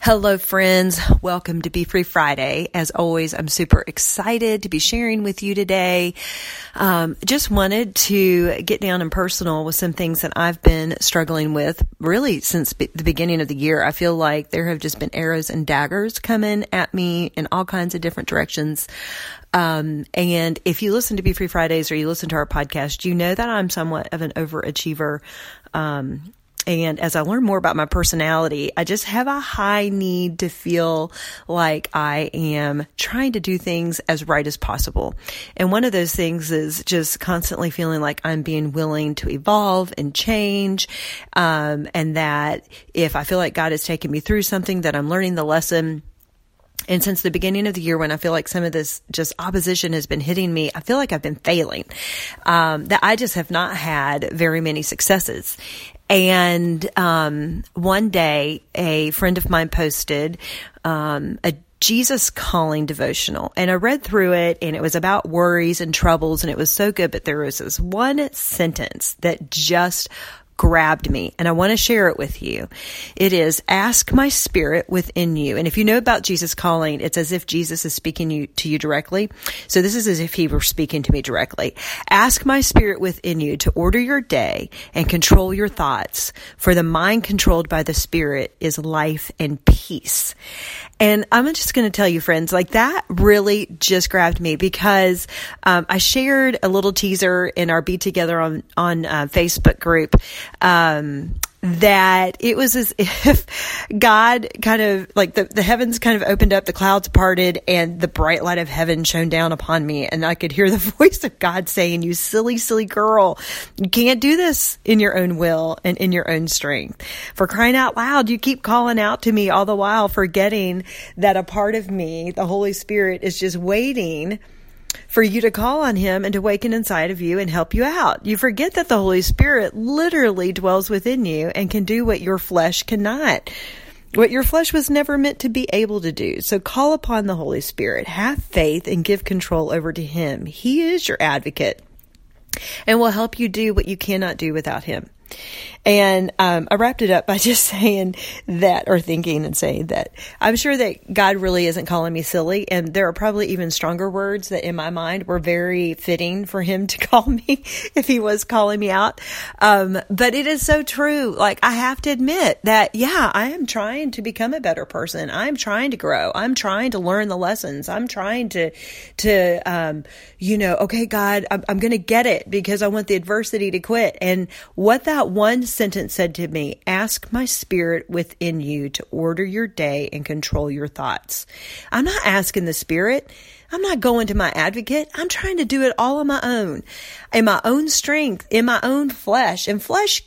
Hello, friends. Welcome to Be Free Friday. As always, I'm super excited to be sharing with you today. Um, just wanted to get down and personal with some things that I've been struggling with really since the beginning of the year. I feel like there have just been arrows and daggers coming at me in all kinds of different directions. Um, and if you listen to Be Free Fridays or you listen to our podcast, you know that I'm somewhat of an overachiever. Um, and as I learn more about my personality, I just have a high need to feel like I am trying to do things as right as possible. And one of those things is just constantly feeling like I'm being willing to evolve and change. Um, and that if I feel like God is taking me through something, that I'm learning the lesson and since the beginning of the year, when I feel like some of this just opposition has been hitting me, I feel like I've been failing. Um, that I just have not had very many successes. And um, one day, a friend of mine posted um, a Jesus calling devotional. And I read through it and it was about worries and troubles and it was so good. But there was this one sentence that just grabbed me and I want to share it with you. It is ask my spirit within you. And if you know about Jesus calling, it's as if Jesus is speaking you, to you directly. So this is as if he were speaking to me directly. Ask my spirit within you to order your day and control your thoughts for the mind controlled by the spirit is life and peace. And I'm just going to tell you, friends, like that really just grabbed me because um, I shared a little teaser in our Be Together on on uh, Facebook group um, that it was as if God kind of like the, the heavens kind of opened up, the clouds parted, and the bright light of heaven shone down upon me. And I could hear the voice of God saying, You silly, silly girl, you can't do this in your own will and in your own strength. For crying out loud, you keep calling out to me all the while, forgetting that a part of me, the Holy Spirit, is just waiting for you to call on him and to waken inside of you and help you out. You forget that the Holy Spirit literally dwells within you and can do what your flesh cannot. What your flesh was never meant to be able to do. So call upon the Holy Spirit, have faith and give control over to him. He is your advocate and will help you do what you cannot do without him. And um, I wrapped it up by just saying that, or thinking and saying that I'm sure that God really isn't calling me silly. And there are probably even stronger words that in my mind were very fitting for him to call me if he was calling me out. Um, but it is so true. Like, I have to admit that, yeah, I am trying to become a better person. I'm trying to grow. I'm trying to learn the lessons. I'm trying to, to, um, you know, okay, God, I'm, I'm going to get it because I want the adversity to quit. And what that that one sentence said to me, ask my spirit within you to order your day and control your thoughts. I'm not asking the spirit. I'm not going to my advocate. I'm trying to do it all on my own, in my own strength, in my own flesh. And flesh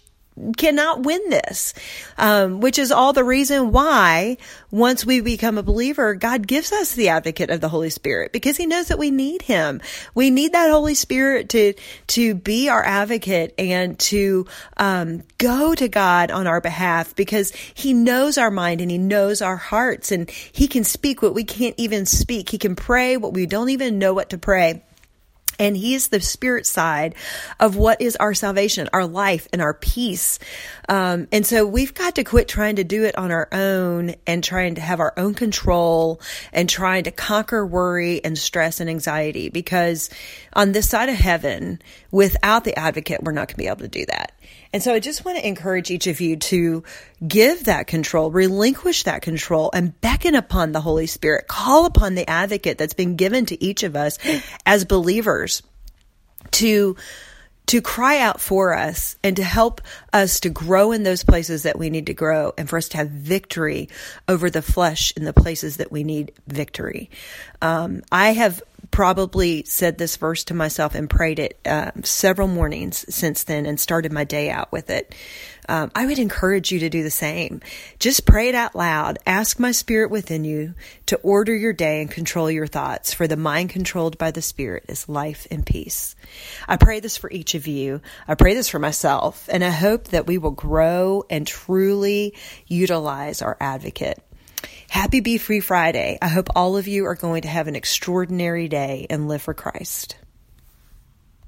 cannot win this, um, which is all the reason why once we become a believer, God gives us the advocate of the Holy Spirit because He knows that we need Him. We need that Holy Spirit to to be our advocate and to um, go to God on our behalf because He knows our mind and He knows our hearts and He can speak what we can't even speak. He can pray what we don't even know what to pray. And he is the spirit side of what is our salvation, our life, and our peace. Um, and so we've got to quit trying to do it on our own and trying to have our own control and trying to conquer worry and stress and anxiety because on this side of heaven, without the advocate, we're not going to be able to do that. And so I just want to encourage each of you to give that control, relinquish that control and beckon upon the Holy Spirit. Call upon the advocate that's been given to each of us as believers to to cry out for us and to help us to grow in those places that we need to grow and for us to have victory over the flesh in the places that we need victory. Um, I have probably said this verse to myself and prayed it uh, several mornings since then and started my day out with it. Um, I would encourage you to do the same. Just pray it out loud. Ask my spirit within you to order your day and control your thoughts, for the mind controlled by the spirit is life and peace. I pray this for each of you. I pray this for myself, and I hope that we will grow and truly utilize our advocate. Happy Be Free Friday. I hope all of you are going to have an extraordinary day and live for Christ.